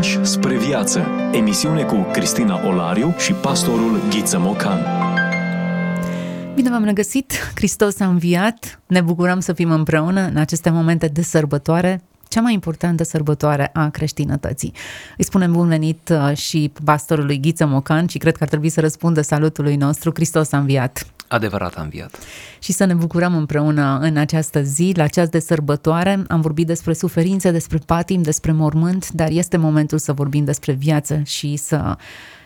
Pași spre viață. Emisiune cu Cristina Olariu și pastorul Ghiță Mocan. Bine v-am regăsit! Hristos a înviat! Ne bucurăm să fim împreună în aceste momente de sărbătoare, cea mai importantă sărbătoare a creștinătății. Îi spunem bun venit uh, și pastorului Ghiță Mocan și cred că ar trebui să răspundă salutului nostru. Hristos a înviat! Adevărat a înviat. Și să ne bucurăm împreună în această zi, la ceas de sărbătoare. Am vorbit despre suferințe, despre patim, despre mormânt, dar este momentul să vorbim despre viață și să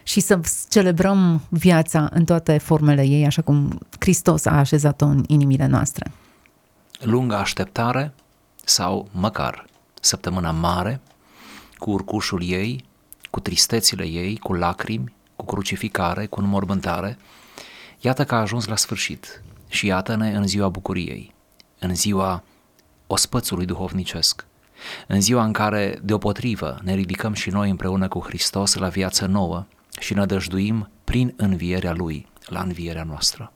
și să celebrăm viața în toate formele ei, așa cum Hristos a așezat-o în inimile noastre. Lungă așteptare sau măcar săptămâna mare, cu urcușul ei, cu tristețile ei, cu lacrimi, cu crucificare, cu înmormântare, Iată că a ajuns la sfârșit și iată-ne în ziua bucuriei, în ziua ospățului duhovnicesc, în ziua în care, deopotrivă, ne ridicăm și noi împreună cu Hristos la viață nouă și nădăjduim prin învierea Lui la învierea noastră.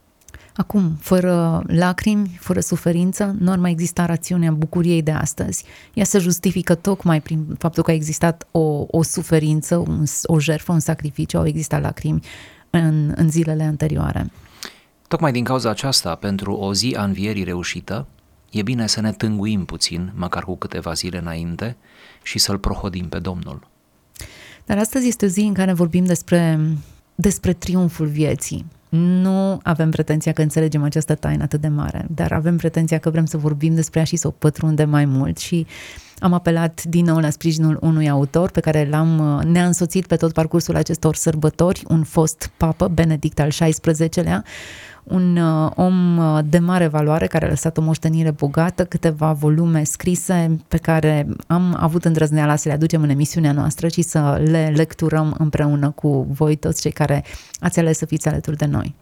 Acum, fără lacrimi, fără suferință, nu ar mai exista rațiunea bucuriei de astăzi. Ea se justifică tocmai prin faptul că a existat o, o suferință, un, o jertfă, un sacrificiu, au existat lacrimi în, în zilele anterioare. Tocmai din cauza aceasta, pentru o zi a învierii reușită, e bine să ne tânguim puțin, măcar cu câteva zile înainte, și să-L prohodim pe Domnul. Dar astăzi este o zi în care vorbim despre, despre triumful vieții. Nu avem pretenția că înțelegem această taină atât de mare, dar avem pretenția că vrem să vorbim despre ea și să o pătrundem mai mult și am apelat din nou la sprijinul unui autor pe care l-am, ne-a însoțit pe tot parcursul acestor sărbători, un fost papă, Benedict al XVI-lea, un uh, om uh, de mare valoare care a lăsat o moștenire bogată, câteva volume scrise pe care am avut îndrăzneala să le aducem în emisiunea noastră și să le lecturăm împreună cu voi toți cei care ați ales să fiți alături de noi.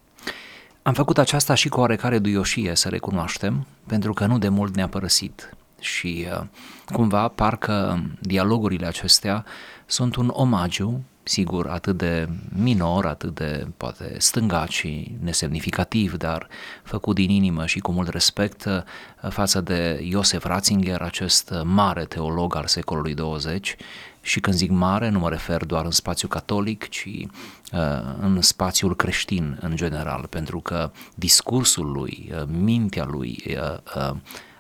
Am făcut aceasta și cu oarecare duioșie, să recunoaștem, pentru că nu de mult ne-a părăsit și uh, cumva parcă dialogurile acestea sunt un omagiu sigur, atât de minor, atât de, poate, stângat și nesemnificativ, dar făcut din inimă și cu mult respect uh, față de Iosef Ratzinger, acest mare teolog al secolului 20 și când zic mare nu mă refer doar în spațiu catolic, ci uh, în spațiul creștin în general, pentru că discursul lui, uh, mintea lui, uh, uh,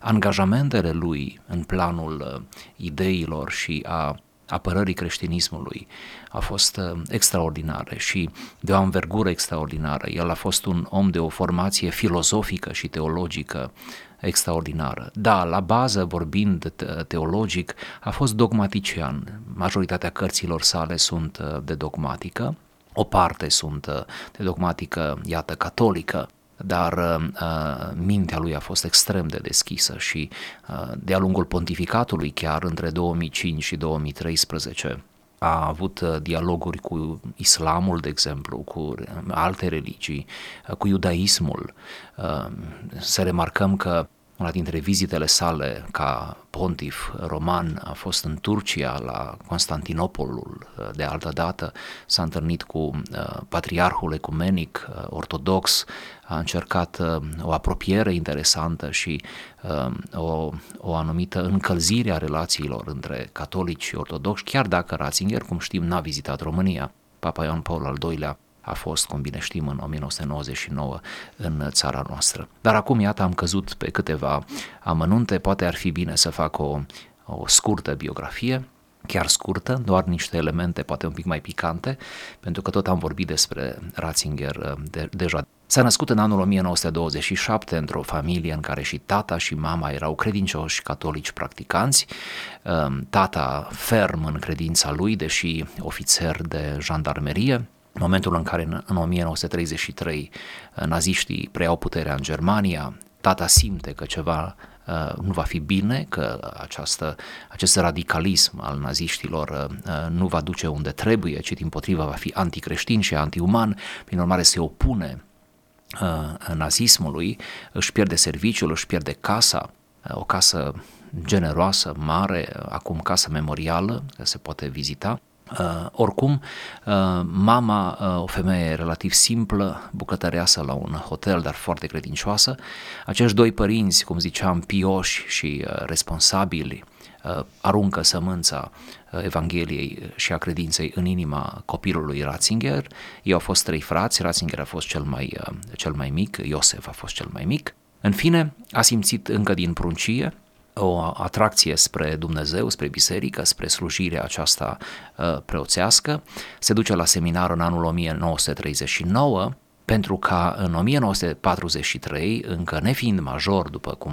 angajamentele lui în planul uh, ideilor și a apărării creștinismului a fost uh, extraordinară și de o învergură extraordinară. El a fost un om de o formație filozofică și teologică extraordinară. Da, la bază, vorbind teologic, a fost dogmatician. Majoritatea cărților sale sunt uh, de dogmatică, o parte sunt uh, de dogmatică, iată, catolică, dar uh, mintea lui a fost extrem de deschisă și uh, de-a lungul pontificatului chiar între 2005 și 2013 a avut uh, dialoguri cu islamul, de exemplu, cu alte religii, uh, cu iudaismul. Uh, să remarcăm că una dintre vizitele sale ca pontif roman a fost în Turcia, la Constantinopolul, de altă dată s-a întâlnit cu uh, patriarhul ecumenic uh, ortodox, a încercat uh, o apropiere interesantă și o, o anumită încălzire a relațiilor între catolici și ortodoxi, chiar dacă Ratzinger, cum știm, n-a vizitat România. Papa Ioan Paul al II-lea a fost, cum bine știm, în 1999 în țara noastră. Dar acum, iată, am căzut pe câteva amănunte, poate ar fi bine să fac o, o scurtă biografie, chiar scurtă, doar niște elemente poate un pic mai picante, pentru că tot am vorbit despre Ratzinger uh, de, deja. S-a născut în anul 1927 într-o familie în care și tata și mama erau credincioși catolici practicanți, uh, tata ferm în credința lui, deși ofițer de jandarmerie, în momentul în care în, în 1933 uh, naziștii preiau puterea în Germania, tata simte că ceva uh, nu va fi bine, că această, acest radicalism al naziștilor uh, uh, nu va duce unde trebuie, ci din potrivă va fi anticreștin și antiuman, prin urmare se opune uh, nazismului, își pierde serviciul, își pierde casa, uh, o casă generoasă, mare, acum casă memorială, se poate vizita, Uh, oricum, uh, mama, uh, o femeie relativ simplă, bucătăreasă la un hotel, dar foarte credincioasă, acești doi părinți, cum ziceam, pioși și uh, responsabili, aruncă sămânța Evangheliei și a credinței în inima copilului Ratzinger. Ei au fost trei frați, Ratzinger a fost cel mai, cel mai mic, Iosef a fost cel mai mic. În fine, a simțit încă din pruncie o atracție spre Dumnezeu, spre biserică, spre slujirea aceasta uh, preoțească. Se duce la seminar în anul 1939 pentru ca în 1943, încă nefiind major, după cum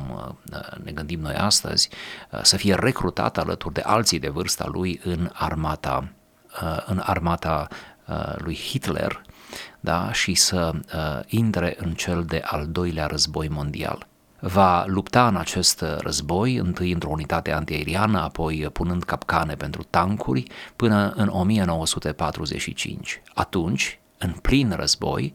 uh, ne gândim noi astăzi, uh, să fie recrutat alături de alții de vârsta lui în armata, în armata lui Hitler da? și să intre în cel de al doilea război mondial va lupta în acest război, întâi într-o unitate antiaeriană, apoi punând capcane pentru tancuri, până în 1945. Atunci, în plin război,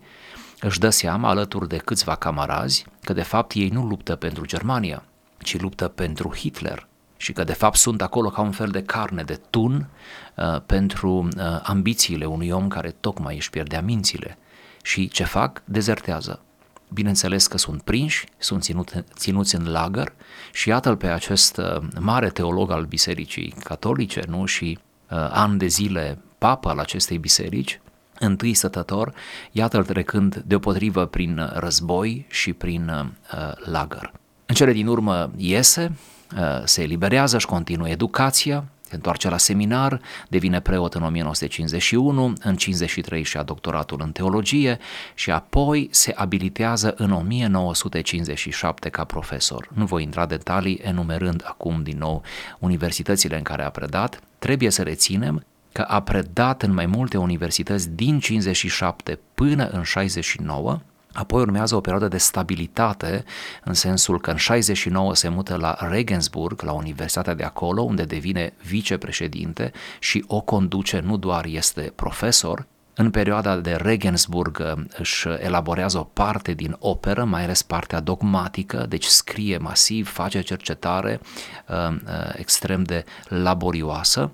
își dă seama, alături de câțiva camarazi, că de fapt ei nu luptă pentru Germania, ci luptă pentru Hitler și că de fapt sunt acolo ca un fel de carne de tun uh, pentru uh, ambițiile unui om care tocmai își pierdea mințile. Și ce fac? Dezertează. Bineînțeles că sunt prinși, sunt ținut, ținuți în lagăr și iată-l pe acest uh, mare teolog al bisericii catolice, nu? Și uh, an de zile papă al acestei biserici, întâi stătător, iată-l trecând deopotrivă prin război și prin uh, lagăr. În cele din urmă iese, uh, se eliberează, își continuă educația, se întoarce la seminar, devine preot în 1951, în 53 și-a doctoratul în teologie și apoi se abilitează în 1957 ca profesor. Nu voi intra detalii enumerând acum din nou universitățile în care a predat, trebuie să reținem că a predat în mai multe universități din 57 până în 69, Apoi urmează o perioadă de stabilitate, în sensul că în 69 se mută la Regensburg, la universitatea de acolo, unde devine vicepreședinte și o conduce, nu doar este profesor, în perioada de Regensburg uh, își elaborează o parte din operă, mai ales partea dogmatică, deci scrie masiv, face cercetare uh, uh, extrem de laborioasă,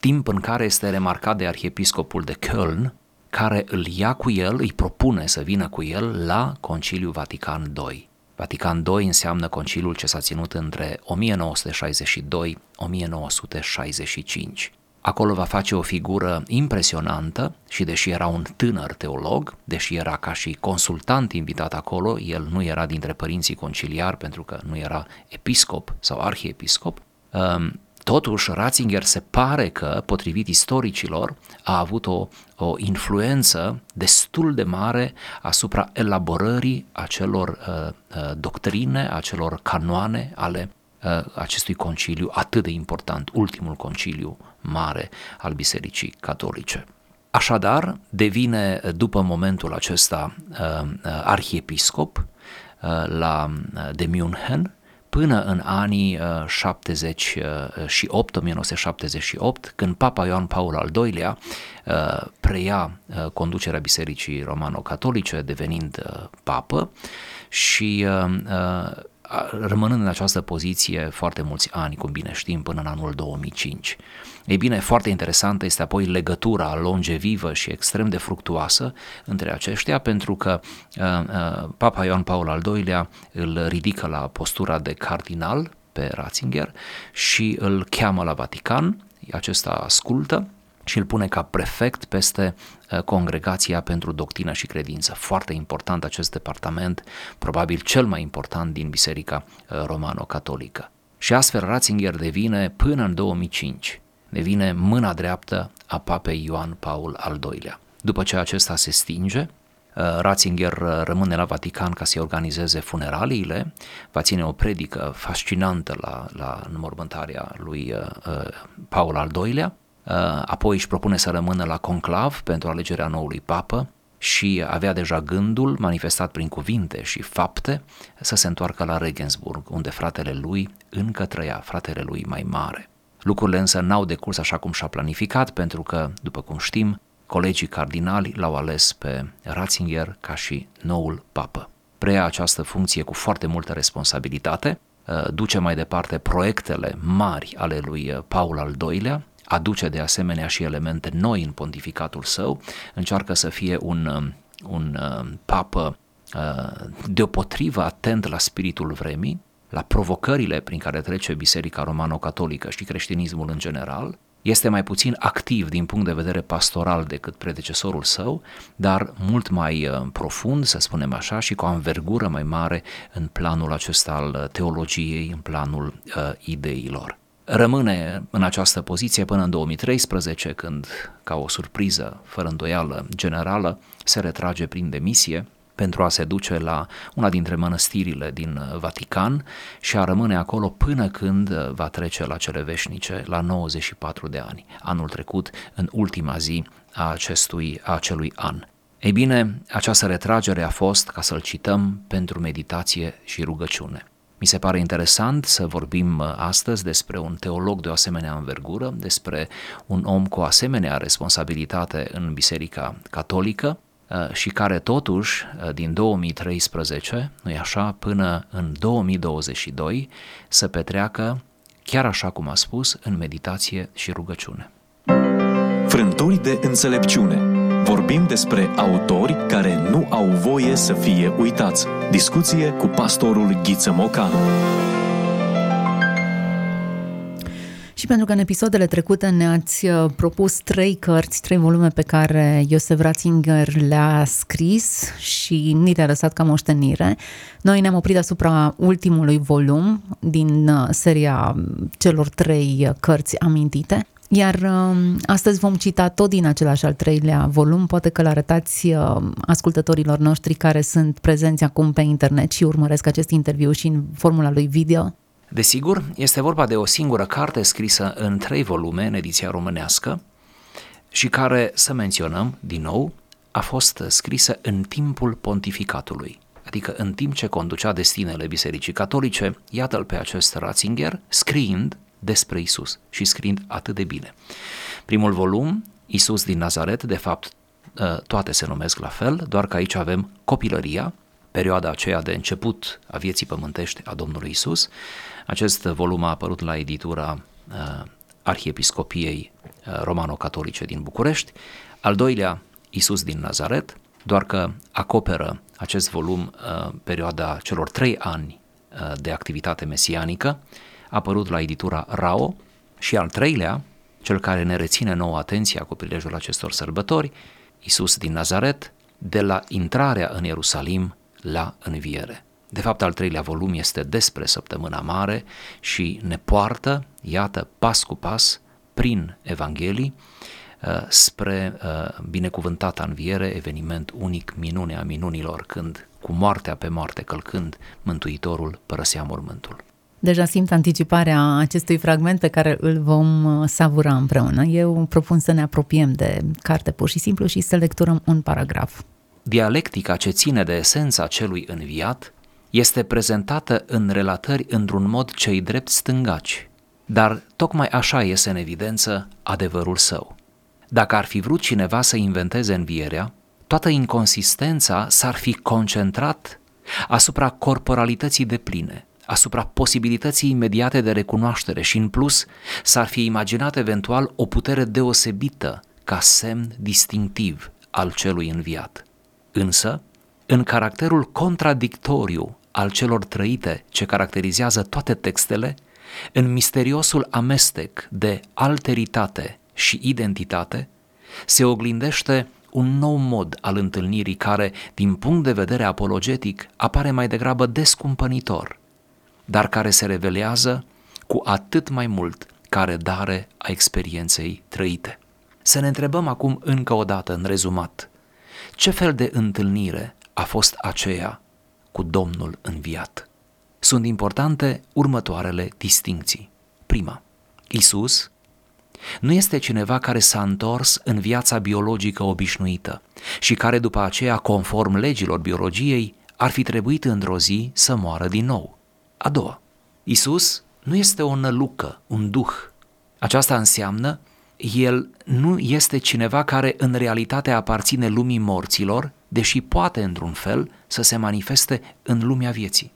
timp în care este remarcat de arhiepiscopul de Köln, care îl ia cu el, îi propune să vină cu el la Conciliul Vatican II. Vatican II înseamnă conciliul ce s-a ținut între 1962-1965. Acolo va face o figură impresionantă și deși era un tânăr teolog, deși era ca și consultant invitat acolo, el nu era dintre părinții conciliari pentru că nu era episcop sau arhiepiscop, um, Totuși, Ratzinger se pare că, potrivit istoricilor, a avut o, o influență destul de mare asupra elaborării acelor uh, uh, doctrine, acelor canoane ale uh, acestui conciliu atât de important, ultimul conciliu mare al Bisericii Catolice. Așadar, devine după momentul acesta uh, uh arhiepiscop uh, la, uh, de München până în anii 78, uh, 1978, când Papa Ioan Paul al II-lea uh, preia uh, conducerea Bisericii Romano-Catolice, devenind papă și rămânând în această poziție foarte mulți ani, cum bine știm, până în anul 2005. Ei bine, foarte interesantă este apoi legătura longevivă și extrem de fructuoasă între aceștia, pentru că uh, uh, Papa Ioan Paul al II-lea îl ridică la postura de cardinal pe Ratzinger și îl cheamă la Vatican, acesta ascultă și îl pune ca prefect peste uh, congregația pentru doctrină și credință. Foarte important acest departament, probabil cel mai important din Biserica uh, Romano-Catolică. Și astfel Ratzinger devine, până în 2005, devine mâna dreaptă a papei Ioan Paul al II-lea. După ce acesta se stinge, uh, Ratzinger rămâne la Vatican ca să organizeze funeraliile, va ține o predică fascinantă la, la înmormântarea lui Paul al II-lea Uh, apoi își propune să rămână la conclav pentru alegerea noului papă și avea deja gândul, manifestat prin cuvinte și fapte, să se întoarcă la Regensburg, unde fratele lui încă trăia, fratele lui mai mare. Lucrurile însă n-au decurs așa cum și-a planificat, pentru că, după cum știm, colegii cardinali l-au ales pe Ratzinger ca și noul papă. Preia această funcție cu foarte multă responsabilitate, uh, duce mai departe proiectele mari ale lui Paul al II-lea, aduce de asemenea și elemente noi în pontificatul său, încearcă să fie un, um, un uh, papă uh, deopotrivă atent la spiritul vremii, la provocările prin care trece Biserica Romano-Catolică și creștinismul în general, este mai puțin activ din punct de vedere pastoral decât predecesorul său, dar mult mai uh, profund, să spunem așa, și cu o învergură mai mare în planul acesta al uh, teologiei, în planul uh, ideilor. Rămâne în această poziție până în 2013, când, ca o surpriză, fără îndoială generală, se retrage prin demisie, pentru a se duce la una dintre mănăstirile din uh, Vatican și a rămâne acolo până când uh, va trece la cele veșnice, la 94 de ani, anul trecut, în ultima zi a, acestui, a acelui an. Ei bine, această retragere a fost, ca să-l cităm, pentru meditație și rugăciune. Mi se pare interesant să vorbim uh, astăzi despre un teolog de o asemenea învergură, despre un om cu o asemenea responsabilitate în Biserica Catolică, Uh, și care totuși uh, din 2013, nu așa, până în 2022 să petreacă, chiar așa cum a spus, în meditație și rugăciune. Frânturi de înțelepciune. Vorbim despre autori care nu au voie să fie uitați. Discuție cu pastorul Ghiță Mocanu. Și pentru că în episoadele trecute ne-ați uh, propus trei cărți, trei volume pe care Iosef Ratzinger le-a scris și ni le-a lăsat ca moștenire, noi ne-am oprit asupra ultimului volum din uh, seria celor trei cărți amintite. Iar um, astăzi vom cita tot din același al treilea volum, poate că l arătați uh, ascultătorilor noștri care sunt prezenți acum pe internet și urmăresc acest interviu și în formula lui video. Desigur, este vorba de o singură carte scrisă în trei volume în ediția românească și care, să menționăm din nou, a fost scrisă în timpul pontificatului, adică în timp ce conducea destinele Bisericii Catolice, iată-l pe acest Ratzinger scriind despre Isus și scriind atât de bine. Primul volum, Isus din Nazaret, de fapt ă, toate se numesc la fel, doar că aici avem copilăria, perioada aceea de început a vieții pământești a Domnului Isus. Acest volum a apărut la editura uh, Arhiepiscopiei uh, Romano-Catolice din București. Al doilea, Isus din Nazaret, doar că acoperă acest volum uh, perioada celor trei ani uh, de activitate mesianică, a apărut la editura RAO și al treilea, cel care ne reține nouă atenția cu prilejul acestor sărbători, Isus din Nazaret, de la intrarea în Ierusalim la înviere. De fapt, al treilea volum este despre săptămâna mare și ne poartă, iată, pas cu pas, prin Evanghelii, uh, spre uh, binecuvântata înviere, eveniment unic, minunea minunilor, când cu moartea pe moarte călcând, Mântuitorul părăsea mormântul. Deja simt anticiparea acestui fragment pe care îl vom uh, savura împreună. Eu propun să ne apropiem de carte pur și simplu și să lecturăm un paragraf. Dialectica ce ține de esența celui înviat este prezentată în relatări într-un mod cei drept stângaci, dar tocmai așa iese în evidență adevărul său. Dacă ar fi vrut cineva să inventeze învierea, toată inconsistența s-ar fi concentrat asupra corporalității de pline, asupra posibilității imediate de recunoaștere și, în plus, s-ar fi imaginat eventual o putere deosebită ca semn distinctiv al celui înviat. Însă, în caracterul contradictoriu al celor trăite ce caracterizează toate textele, în misteriosul amestec de alteritate și identitate, se oglindește un nou mod al întâlnirii care, din punct de vedere apologetic, apare mai degrabă descumpănitor, dar care se revelează cu atât mai mult ca redare a experienței trăite. Să ne întrebăm acum încă o dată, în rezumat, ce fel de întâlnire a fost aceea cu Domnul înviat? Sunt importante următoarele distincții. Prima, Isus nu este cineva care s-a întors în viața biologică obișnuită și care după aceea, conform legilor biologiei, ar fi trebuit într-o zi să moară din nou. A doua, Isus nu este o nălucă, un duh. Aceasta înseamnă el nu este cineva care în realitate aparține lumii morților, deși poate într-un fel să se manifeste în lumea vieții.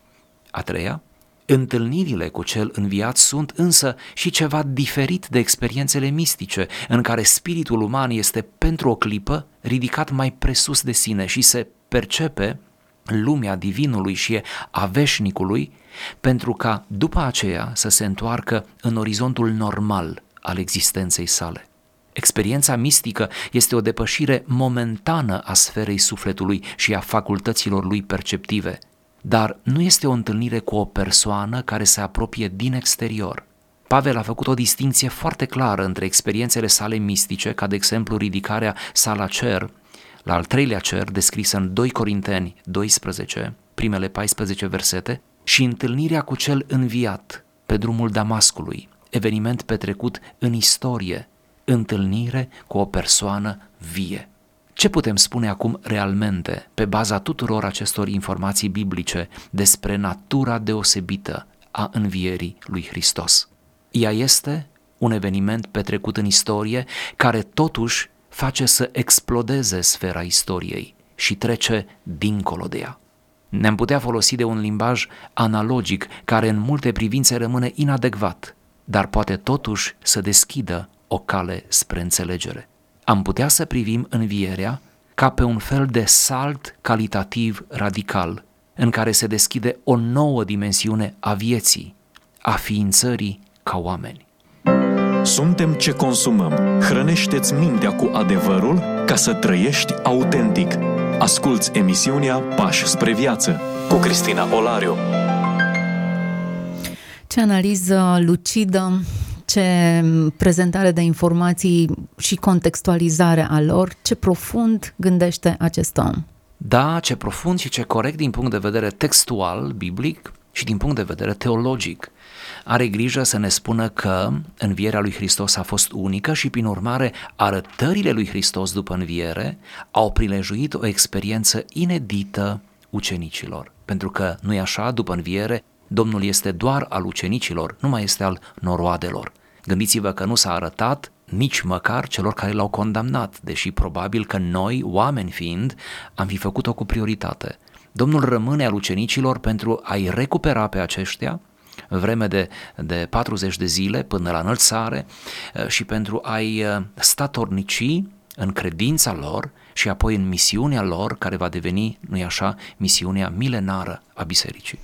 A treia, întâlnirile cu cel înviat sunt însă și ceva diferit de experiențele mistice, în care spiritul uman este pentru o clipă ridicat mai presus de sine și se percepe lumea divinului și a veșnicului, pentru ca după aceea să se întoarcă în orizontul normal al existenței sale. Experiența mistică este o depășire momentană a sferei sufletului și a facultăților lui perceptive, dar nu este o întâlnire cu o persoană care se apropie din exterior. Pavel a făcut o distinție foarte clară între experiențele sale mistice, ca de exemplu ridicarea sa la cer, la al treilea cer, descrisă în 2 Corinteni 12, primele 14 versete, și întâlnirea cu cel înviat pe drumul Damascului, eveniment petrecut în istorie, întâlnire cu o persoană vie. Ce putem spune acum realmente, pe baza tuturor acestor informații biblice, despre natura deosebită a învierii lui Hristos? Ea este un eveniment petrecut în istorie care totuși face să explodeze sfera istoriei și trece dincolo de ea. Ne-am putea folosi de un limbaj analogic care în multe privințe rămâne inadecvat, dar poate totuși să deschidă o cale spre înțelegere. Am putea să privim învierea ca pe un fel de salt calitativ radical, în care se deschide o nouă dimensiune a vieții, a ființării ca oameni. Suntem ce consumăm. Hrănește-ți mintea cu adevărul ca să trăiești autentic. Asculți emisiunea Pași spre viață cu Cristina Olariu. Ce analiză lucidă, ce prezentare de informații și contextualizare a lor, ce profund gândește acest om. Da, ce profund și ce corect din punct de vedere textual, biblic și din punct de vedere teologic are grijă să ne spună că învierea lui Hristos a fost unică și, prin urmare, arătările lui Hristos după înviere au prilejuit o experiență inedită ucenicilor. Pentru că, nu e așa, după înviere, Domnul este doar al ucenicilor, nu mai este al noroadelor. Gândiți-vă că nu s-a arătat nici măcar celor care l-au condamnat, deși probabil că noi, oameni fiind, am fi făcut-o cu prioritate. Domnul rămâne al ucenicilor pentru a-i recupera pe aceștia vreme de, de 40 de zile până la înălțare uh, și pentru a-i uh, statornici în credința lor și apoi în misiunea lor, care va deveni, nu-i așa, misiunea milenară a bisericii.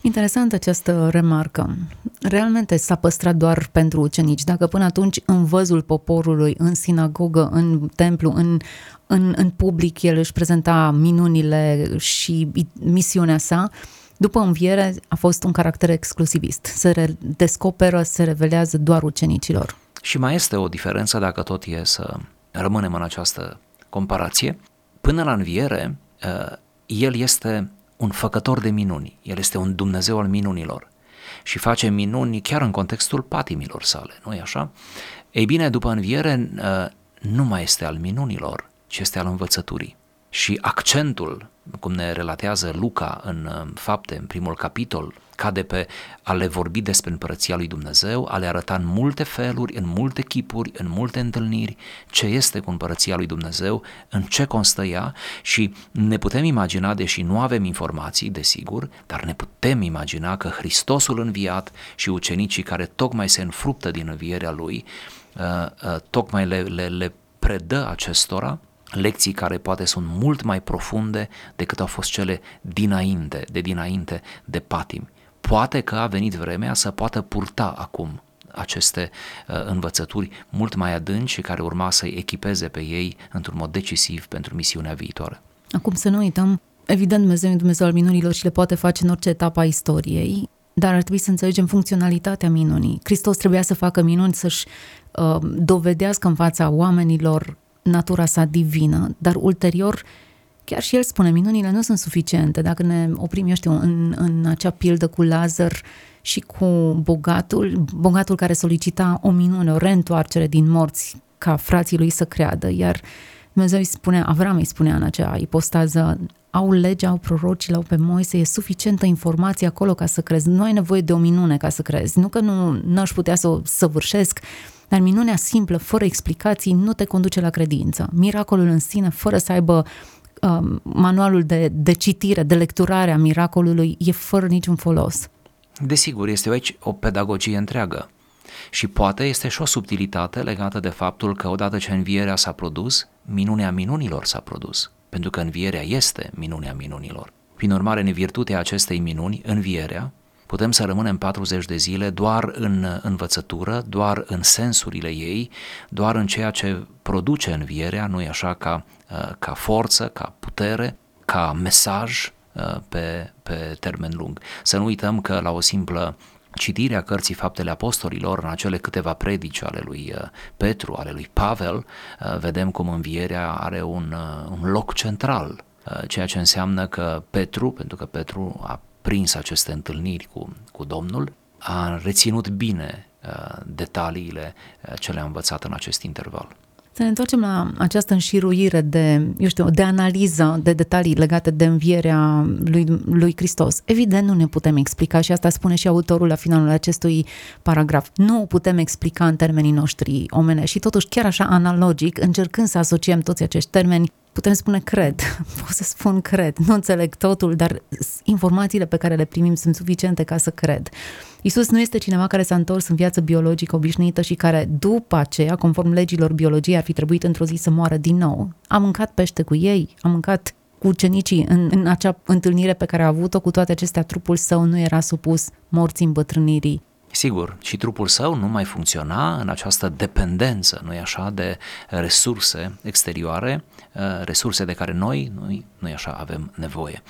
Interesant această remarcă. Realmente s-a păstrat doar pentru ucenici. Dacă până atunci în văzul poporului, în sinagogă, în templu, în, în, în public, el își prezenta minunile și misiunea sa, după înviere a fost un caracter exclusivist. Se re- descoperă, se revelează doar ucenicilor. Și mai este o diferență dacă tot e să rămânem în această comparație. Până la înviere, uh, el este un făcător de minuni, el este un Dumnezeu al minunilor și face minuni chiar în contextul patimilor sale, nu e așa? Ei bine, după înviere uh, nu mai este al minunilor, ci este al învățăturii. Și accentul, cum ne relatează Luca în uh, fapte, în primul capitol, cade pe a le vorbi despre împărăția lui Dumnezeu, a le arăta în multe feluri, în multe chipuri, în multe întâlniri ce este cu împărăția lui Dumnezeu, în ce constă ea și ne putem imagina, deși nu avem informații, desigur, dar ne putem imagina că Hristosul înviat și ucenicii care tocmai se înfruptă din învierea lui, uh, uh, tocmai le, le, le predă acestora, lecții care poate sunt mult mai profunde decât au fost cele dinainte, de dinainte de patim. Poate că a venit vremea să poată purta acum aceste uh, învățături mult mai adânci și care urma să-i echipeze pe ei într-un mod decisiv pentru misiunea viitoare. Acum să nu uităm, evident Dumnezeu e Dumnezeu al minunilor și le poate face în orice etapă a istoriei, dar ar trebui să înțelegem funcționalitatea minunii. Hristos trebuia să facă minuni, să-și uh, dovedească în fața oamenilor natura sa divină, dar ulterior chiar și el spune, minunile nu sunt suficiente. Dacă ne oprim, eu știu, în, în acea pildă cu Lazar și cu bogatul, bogatul care solicita o minune, o reîntoarcere din morți ca frații lui să creadă, iar Dumnezeu îi spunea, Avram îi spunea în acea ipostază, au legea, au prorocii, au pe Moise, e suficientă informație acolo ca să crezi. Nu ai nevoie de o minune ca să crezi. Nu că nu aș putea să o săvârșesc, dar minunea simplă, fără explicații, nu te conduce la credință. Miracolul în sine, fără să aibă um, manualul de, de citire, de lecturare a miracolului, e fără niciun folos. Desigur, este aici o pedagogie întreagă. Și poate este și o subtilitate legată de faptul că odată ce învierea s-a produs, minunea minunilor s-a produs. Pentru că învierea este minunea minunilor. Prin urmare, în virtutea acestei minuni, învierea, putem să rămânem 40 de zile doar în învățătură, doar în sensurile ei, doar în ceea ce produce învierea, nu e așa ca, uh, ca forță, ca putere, ca mesaj uh, pe, pe termen lung. Să nu uităm că la o simplă citirea cărții Faptele Apostolilor, în acele câteva predici ale lui uh, Petru, ale lui Pavel, vedem cum învierea are un, un loc central, ceea ce înseamnă că Petru, pentru că Petru a prins aceste întâlniri cu, cu Domnul, a reținut bine uh, detaliile uh, ce le-a învățat în acest interval. Să ne întoarcem la această înșiruire de, eu știu, de analiză de detalii legate de învierea lui, lui Hristos. Evident, nu ne putem explica și asta spune și autorul la finalul acestui paragraf. Nu o putem explica în termenii noștri omene și totuși chiar așa analogic, încercând să asociem toți acești termeni, putem spune cred, pot să spun cred, nu înțeleg totul, dar informațiile pe care le primim sunt suficiente ca să cred. Isus nu este cineva care s-a întors în viață biologică obișnuită și care după aceea, conform legilor biologiei, ar fi trebuit într-o zi să moară din nou. A mâncat pește cu ei, a mâncat cu ucenicii în, în acea întâlnire pe care a avut-o, cu toate acestea, trupul său nu era supus morții îmbătrânirii Sigur, și trupul său nu mai funcționa în această dependență, nu așa, de resurse exterioare, uh, resurse de care noi, noi nu așa, avem nevoie.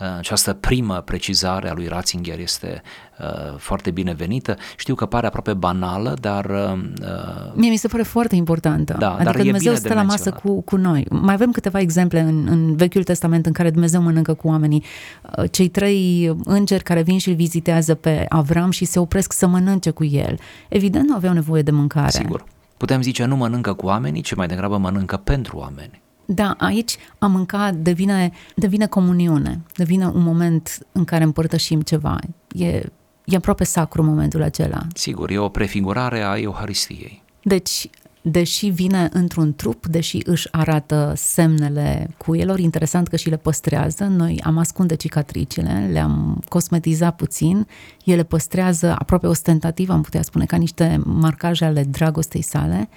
Uh, această primă precizare a lui Ratzinger este uh, foarte binevenită. Știu că pare aproape banală, dar... Uh, Mie mi se pare foarte importantă. Da, adică dar Dumnezeu stă la masă cu, cu noi. Mai avem câteva exemple în, în Vechiul Testament în care Dumnezeu mănâncă cu oamenii. Uh, cei trei îngeri care vin și îl vizitează pe Avram și se opresc să mănânce cu el. Evident nu aveau nevoie de mâncare. Sigur. Putem zice nu mănâncă cu oamenii, ci mai degrabă mănâncă pentru oameni. Da, aici a mânca devine, devine comuniune, devine un moment în care împărtășim ceva. E, e aproape sacru momentul acela. Sigur, e o prefigurare a Euharistiei. Deci, deși vine într-un trup, deși își arată semnele cuielor, interesant că și le păstrează, noi am ascunde cicatricile, le-am cosmetizat puțin, ele păstrează aproape ostentativ, am putea spune, ca niște marcaje ale dragostei sale,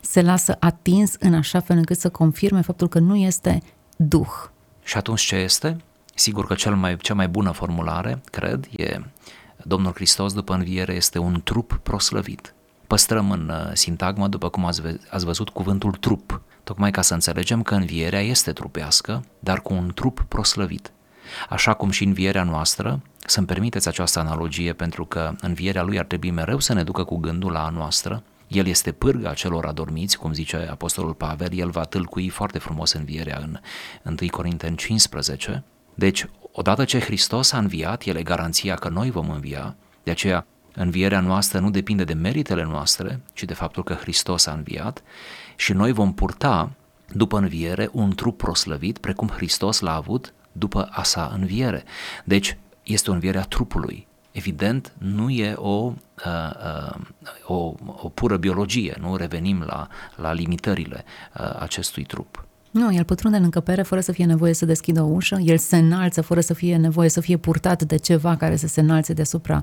se lasă atins în așa fel încât să confirme faptul că nu este Duh. Și atunci ce este? Sigur că cel mai, cea mai bună formulare, cred, e Domnul Hristos după înviere este un trup proslăvit. Păstrăm în uh, sintagmă, după cum ați, ați văzut, cuvântul trup, tocmai ca să înțelegem că învierea este trupească, dar cu un trup proslăvit. Așa cum și învierea noastră, să-mi permiteți această analogie pentru că învierea lui ar trebui mereu să ne ducă cu gândul la a noastră, el este pârga celor adormiți, cum zice Apostolul Pavel, el va tâlcui foarte frumos învierea în 1 Corinteni 15. Deci, odată ce Hristos a înviat, el e garanția că noi vom învia, de aceea învierea noastră nu depinde de meritele noastre, ci de faptul că Hristos a înviat și noi vom purta după înviere un trup proslăvit, precum Hristos l-a avut după a sa înviere. Deci, este o înviere a trupului, evident, nu e o, uh, uh, o, o pură biologie, nu revenim la, la limitările uh, acestui trup. Nu, el pătrunde în încăpere fără să fie nevoie să deschidă o ușă, el se înalță fără să fie nevoie să fie purtat de ceva care să se înalțe deasupra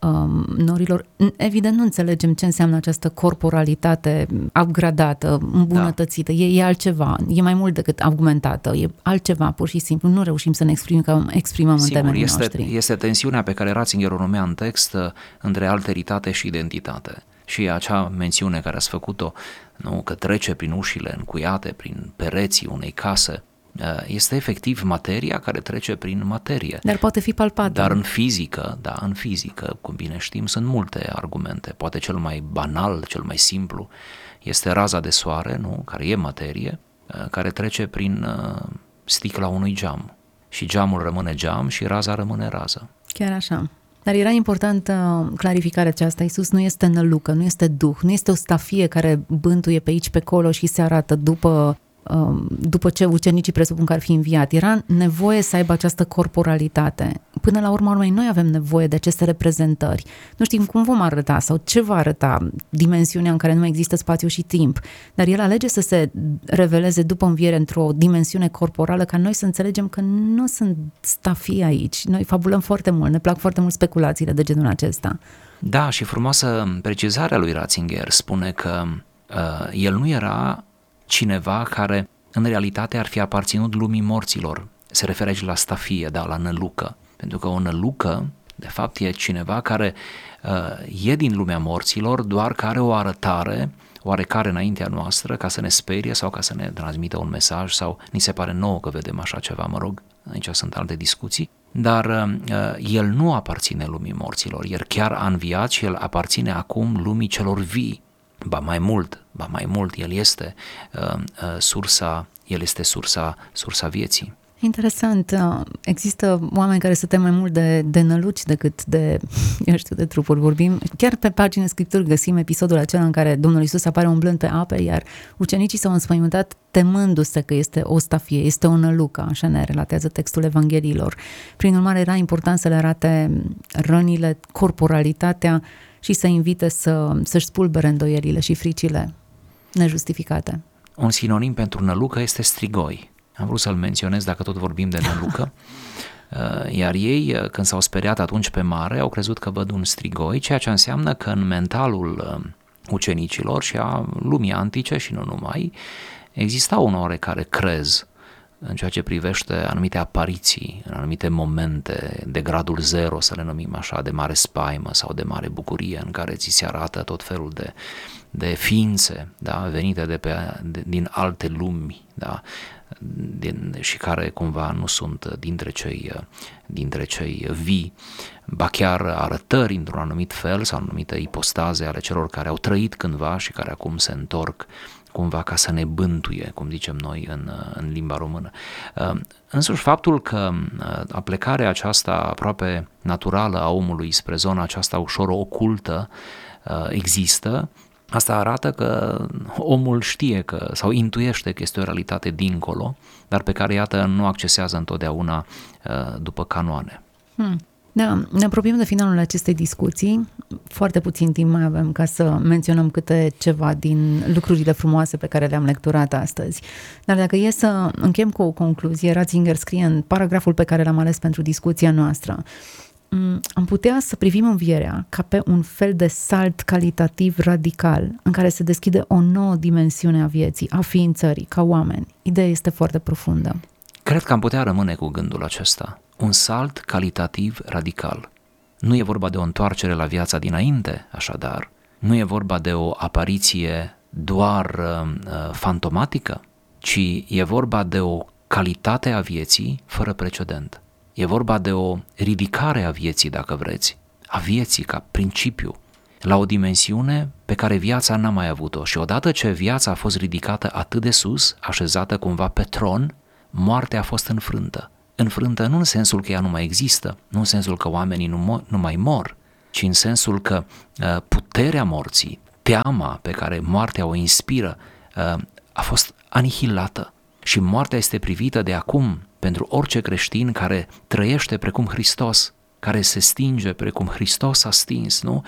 um, norilor. Evident, nu înțelegem ce înseamnă această corporalitate upgradată, îmbunătățită. Da. E, e altceva, e mai mult decât argumentată, e altceva, pur și simplu. Nu reușim să ne exprimăm, exprimăm Sigur, în termenii este, noștri. este tensiunea pe care Ratzinger o numea în text uh, între alteritate și identitate. Și acea mențiune care ați făcut-o, nu, că trece prin ușile încuiate, prin pereții unei case, Uh, este efectiv materia care trece prin materie. Dar poate fi palpată. Dar în fizică, da, în fizică, cum bine știm, sunt multe argumente. Poate cel mai banal, cel mai simplu, este raza de soare, nu, care e materie, uh, care trece prin uh, sticla unui geam. Și geamul rămâne geam și raza rămâne rază. Chiar așa. Dar era importantă clarificarea aceasta. Iisus nu este nălucă, nu este duh, nu este o stafie care bântuie pe aici, pe acolo și se arată după Um, după ce ucenicii presupun că ar fi înviat. Era nevoie să aibă această corporalitate. Până la urmă, noi avem nevoie de aceste reprezentări. Nu știm cum vom arăta sau ce va arăta dimensiunea în care nu există spațiu și timp, dar el alege să se reveleze după înviere într-o dimensiune corporală ca noi să înțelegem că nu sunt stafii aici. Noi fabulăm foarte mult, ne plac foarte mult speculațiile de genul acesta. Da, și frumoasă precizarea lui Ratzinger spune că uh, el nu era cineva care în realitate ar fi aparținut lumii morților, se referă aici la stafie, da, la nălucă, pentru că o nălucă, de fapt, e cineva care uh, e din lumea morților, doar care o arătare oarecare înaintea noastră ca să ne sperie sau ca să ne transmită un mesaj sau ni se pare nouă că vedem așa ceva, mă rog, aici sunt alte discuții, dar uh, el nu aparține lumii morților, el chiar a înviat și el aparține acum lumii celor vii, ba mai mult, ba mai mult, el este uh, uh, sursa, el este sursa, sursa vieții. Interesant. Uh, există oameni care se tem mai mult de, de năluci decât de, eu știu, de trupuri. Vorbim, chiar pe pagina Scripturi găsim episodul acela în care Domnul Isus apare umblând pe ape, iar ucenicii s-au înspăimântat temându-se că este o stafie, este o nălucă, așa ne relatează textul Evangheliilor. Prin urmare, era important să le arate rănile, corporalitatea și să invite să, să-și spulbere îndoierile și fricile nejustificate. Un sinonim pentru nălucă este strigoi am vrut să-l menționez dacă tot vorbim de Nălucă. Uh, iar ei, uh, când s-au speriat atunci pe mare, au crezut că văd un strigoi, ceea ce înseamnă că în mentalul uh, ucenicilor și a lumii antice și nu numai, exista un oarecare crez în ceea ce privește anumite apariții, în anumite momente de gradul zero, să le numim așa, de mare spaimă sau de mare bucurie, în care ți se arată tot felul de, de ființe da, venite de pe, de, din alte lumi, da, din, și care cumva nu sunt dintre cei, dintre cei vii, ba chiar arătări într-un anumit fel sau anumite ipostaze ale celor care au trăit cândva și care acum se întorc cumva ca să ne bântuie, cum zicem noi în, în limba română. Însuși faptul că aplecarea aceasta aproape naturală a omului spre zona aceasta ușor ocultă există, Asta arată că omul știe că sau intuiește că este o realitate dincolo, dar pe care, iată, nu accesează întotdeauna uh, după canoane. Hmm. Da, ne apropiem de finalul acestei discuții. Foarte puțin timp mai avem ca să menționăm câte ceva din lucrurile frumoase pe care le-am lecturat astăzi. Dar dacă e să închem cu o concluzie, Ratzinger scrie în paragraful pe care l-am ales pentru discuția noastră. Mm, am putea să privim învierea ca pe un fel de salt calitativ radical în care se deschide o nouă dimensiune a vieții, a ființării, ca oameni. Ideea este foarte profundă. Cred că am putea rămâne cu gândul acesta. Un salt calitativ radical. Nu e vorba de o întoarcere la viața dinainte, așadar. Nu e vorba de o apariție doar uh, uh fantomatică, ci e vorba de o calitate a vieții fără precedent. E vorba de o ridicare a vieții, dacă vreți, a vieții ca principiu, la o dimensiune pe care viața n-a mai avut-o. Și odată ce viața a fost ridicată atât de sus, așezată cumva pe tron, moartea a fost înfrântă. Înfrântă nu în sensul că ea nu mai există, nu în sensul că oamenii nu, mo- nu mai mor, ci în sensul că uh, puterea morții, teama pe care moartea o inspiră, uh, a fost anihilată. Și moartea este privită de acum pentru orice creștin care trăiește precum Hristos, care se stinge precum Hristos a stins, nu?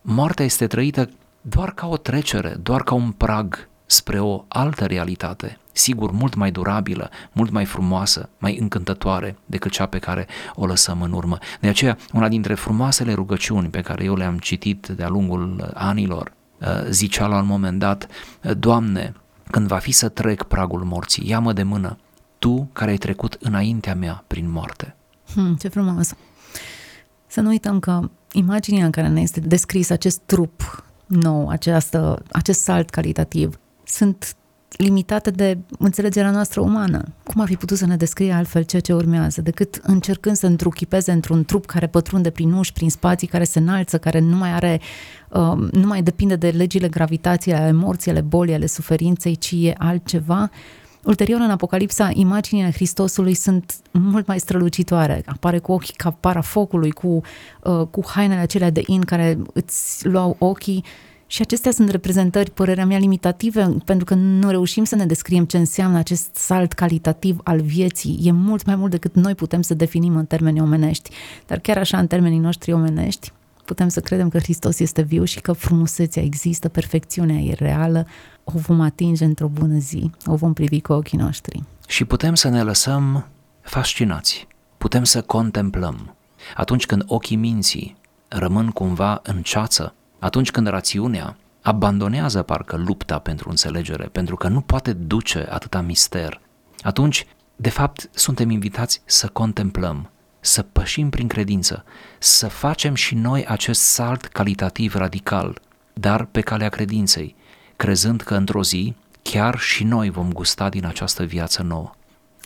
Moartea este trăită doar ca o trecere, doar ca un prag spre o altă realitate, sigur mult mai durabilă, mult mai frumoasă, mai încântătoare decât cea pe care o lăsăm în urmă. De aceea, una dintre frumoasele rugăciuni pe care eu le-am citit de-a lungul anilor, uh, zicea la un moment dat, Doamne, când va fi să trec pragul morții, ia-mă de mână tu care ai trecut înaintea mea prin moarte. Hmm, ce frumos! Să nu uităm că imaginea în care ne este descris acest trup nou, această, acest salt calitativ, sunt limitate de înțelegerea noastră umană. Cum ar fi putut să ne descrie altfel ceea ce urmează, decât încercând să întruchipeze într-un trup care pătrunde prin uși, prin spații, care se înalță, care nu mai are, uh, nu mai depinde de legile gravitației, ale morții, ale bolii, ale suferinței, ci e altceva Ulterior, în Apocalipsa, imaginile Hristosului sunt mult mai strălucitoare. Apare cu ochii ca para focului, cu, uh, cu hainele acelea de in care îți luau ochii și acestea sunt reprezentări, părerea mea, limitative, pentru că nu reușim să ne descriem ce înseamnă acest salt calitativ al vieții. E mult mai mult decât noi putem să definim în termeni omenești. Dar chiar așa, în termenii noștri omenești, putem să credem că Hristos este viu și că frumusețea există, perfecțiunea e reală, o vom atinge într-o bună zi, o vom privi cu ochii noștri. Și putem să ne lăsăm fascinați, putem să contemplăm. Atunci când ochii minții rămân cumva în ceață, atunci când rațiunea abandonează parcă lupta pentru înțelegere, pentru că nu poate duce atâta mister, atunci De fapt, suntem invitați să contemplăm, să pășim prin credință, să facem și noi acest salt calitativ radical, dar pe calea credinței, crezând că într-o zi chiar și noi vom gusta din această viață nouă.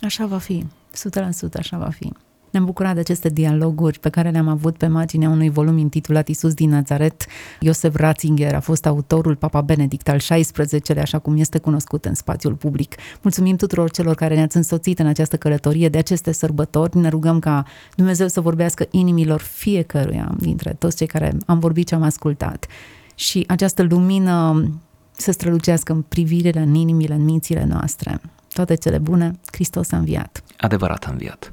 Așa va fi, 100% așa va fi. Ne-am bucurat de aceste dialoguri pe care le-am avut pe marginea unui volum intitulat Isus din Nazaret. Iosef Ratzinger a fost autorul Papa Benedict al XVI-lea, așa cum este cunoscut în spațiul public. Mulțumim tuturor celor care ne-ați însoțit în această călătorie de aceste sărbători. Ne rugăm ca Dumnezeu să vorbească inimilor fiecăruia dintre toți cei care am vorbit și am ascultat. Și această lumină să strălucească în privirile, în inimile, în mințile noastre. Toate cele bune, Hristos a înviat. Adevărat a înviat.